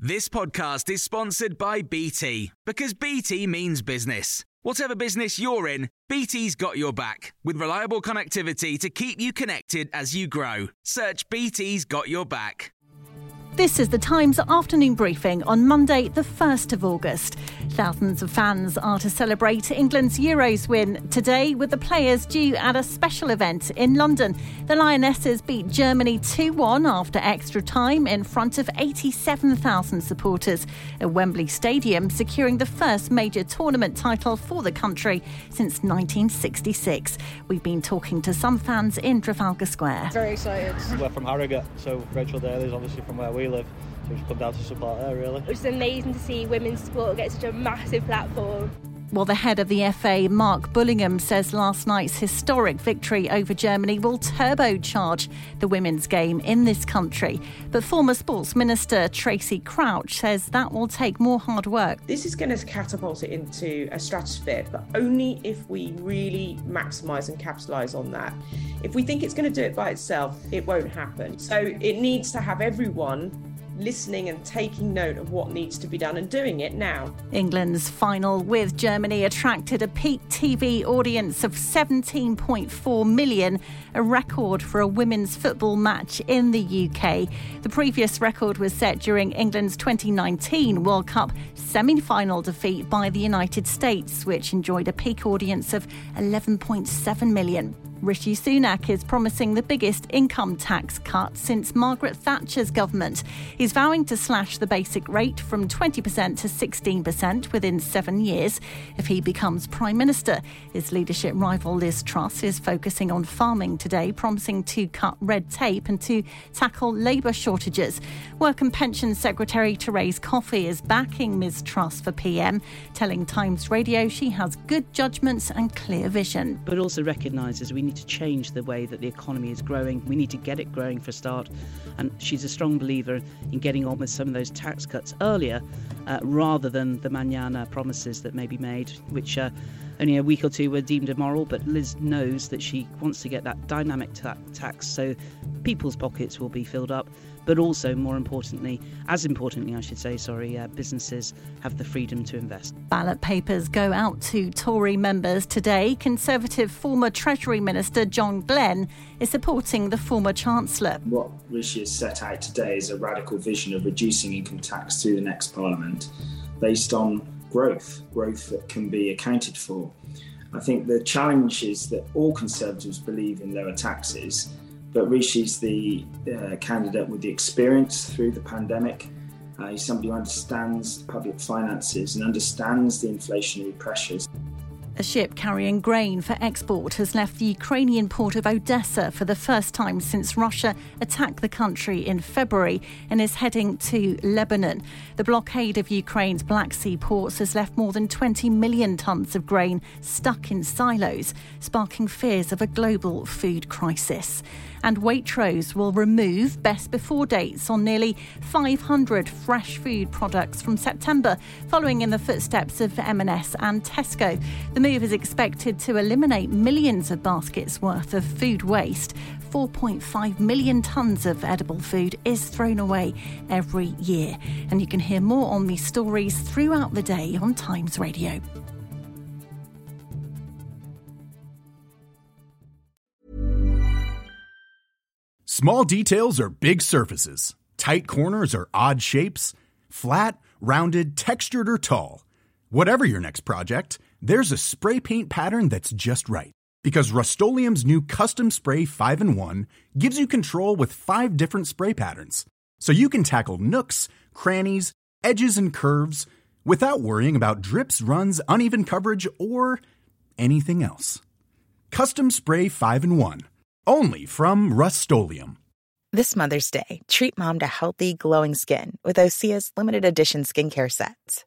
This podcast is sponsored by BT because BT means business. Whatever business you're in, BT's got your back with reliable connectivity to keep you connected as you grow. Search BT's got your back. This is the Times afternoon briefing on Monday, the 1st of August. Thousands of fans are to celebrate England's Euros win today with the players due at a special event in London. The Lionesses beat Germany 2 1 after extra time in front of 87,000 supporters at Wembley Stadium, securing the first major tournament title for the country since 1966. We've been talking to some fans in Trafalgar Square. Very excited. We're from Harrogate, so Rachel Daly is obviously from where we live. So we've come down to support her, really. It was amazing to see women's sport get such a massive platform. Well, the head of the FA, Mark Bullingham, says last night's historic victory over Germany will turbocharge the women's game in this country. But former Sports Minister Tracy Crouch says that will take more hard work. This is going to catapult it into a stratosphere, but only if we really maximise and capitalise on that. If we think it's going to do it by itself, it won't happen. So it needs to have everyone listening and taking note of what needs to be done and doing it now. England's final with Germany attracted a peak TV audience of 17.4 million, a record for a women's football match in the UK. The previous record was set during England's 2019 World Cup semi final defeat by the United States, which enjoyed a peak audience of 11.7 million. Rishi Sunak is promising the biggest income tax cut since Margaret Thatcher's government. He's vowing to slash the basic rate from 20% to 16% within seven years if he becomes Prime Minister. His leadership rival Liz Truss is focusing on farming today, promising to cut red tape and to tackle labour shortages. Work and Pension Secretary Therese Coffey is backing Ms Truss for PM, telling Times Radio she has good judgments and clear vision. But also recognises we need to change the way that the economy is growing. We need to get it growing for a start. And she's a strong believer in getting on with some of those tax cuts earlier uh, rather than the manana promises that may be made, which uh, only a week or two were deemed immoral. But Liz knows that she wants to get that dynamic ta- tax so people's pockets will be filled up but also more importantly, as importantly, I should say, sorry, uh, businesses have the freedom to invest. Ballot papers go out to Tory members today. Conservative former Treasury Minister John Glen is supporting the former Chancellor. What Rishi has set out today is a radical vision of reducing income tax through the next Parliament based on growth, growth that can be accounted for. I think the challenge is that all Conservatives believe in lower taxes but Rishi's the uh, candidate with the experience through the pandemic. Uh, he's somebody who understands public finances and understands the inflationary pressures. A ship carrying grain for export has left the Ukrainian port of Odessa for the first time since Russia attacked the country in February and is heading to Lebanon. The blockade of Ukraine's Black Sea ports has left more than 20 million tonnes of grain stuck in silos, sparking fears of a global food crisis and Waitrose will remove best before dates on nearly 500 fresh food products from September, following in the footsteps of M&S and Tesco. The move is expected to eliminate millions of baskets worth of food waste. 4.5 million tonnes of edible food is thrown away every year. And you can hear more on these stories throughout the day on Times Radio. Small details are big surfaces. Tight corners are odd shapes. Flat, rounded, textured, or tall. Whatever your next project, there's a spray paint pattern that's just right. Because Rust new Custom Spray 5 in 1 gives you control with five different spray patterns. So you can tackle nooks, crannies, edges, and curves without worrying about drips, runs, uneven coverage, or anything else. Custom Spray 5 in 1 only from Rust This Mother's Day, treat mom to healthy, glowing skin with Osea's limited edition skincare sets.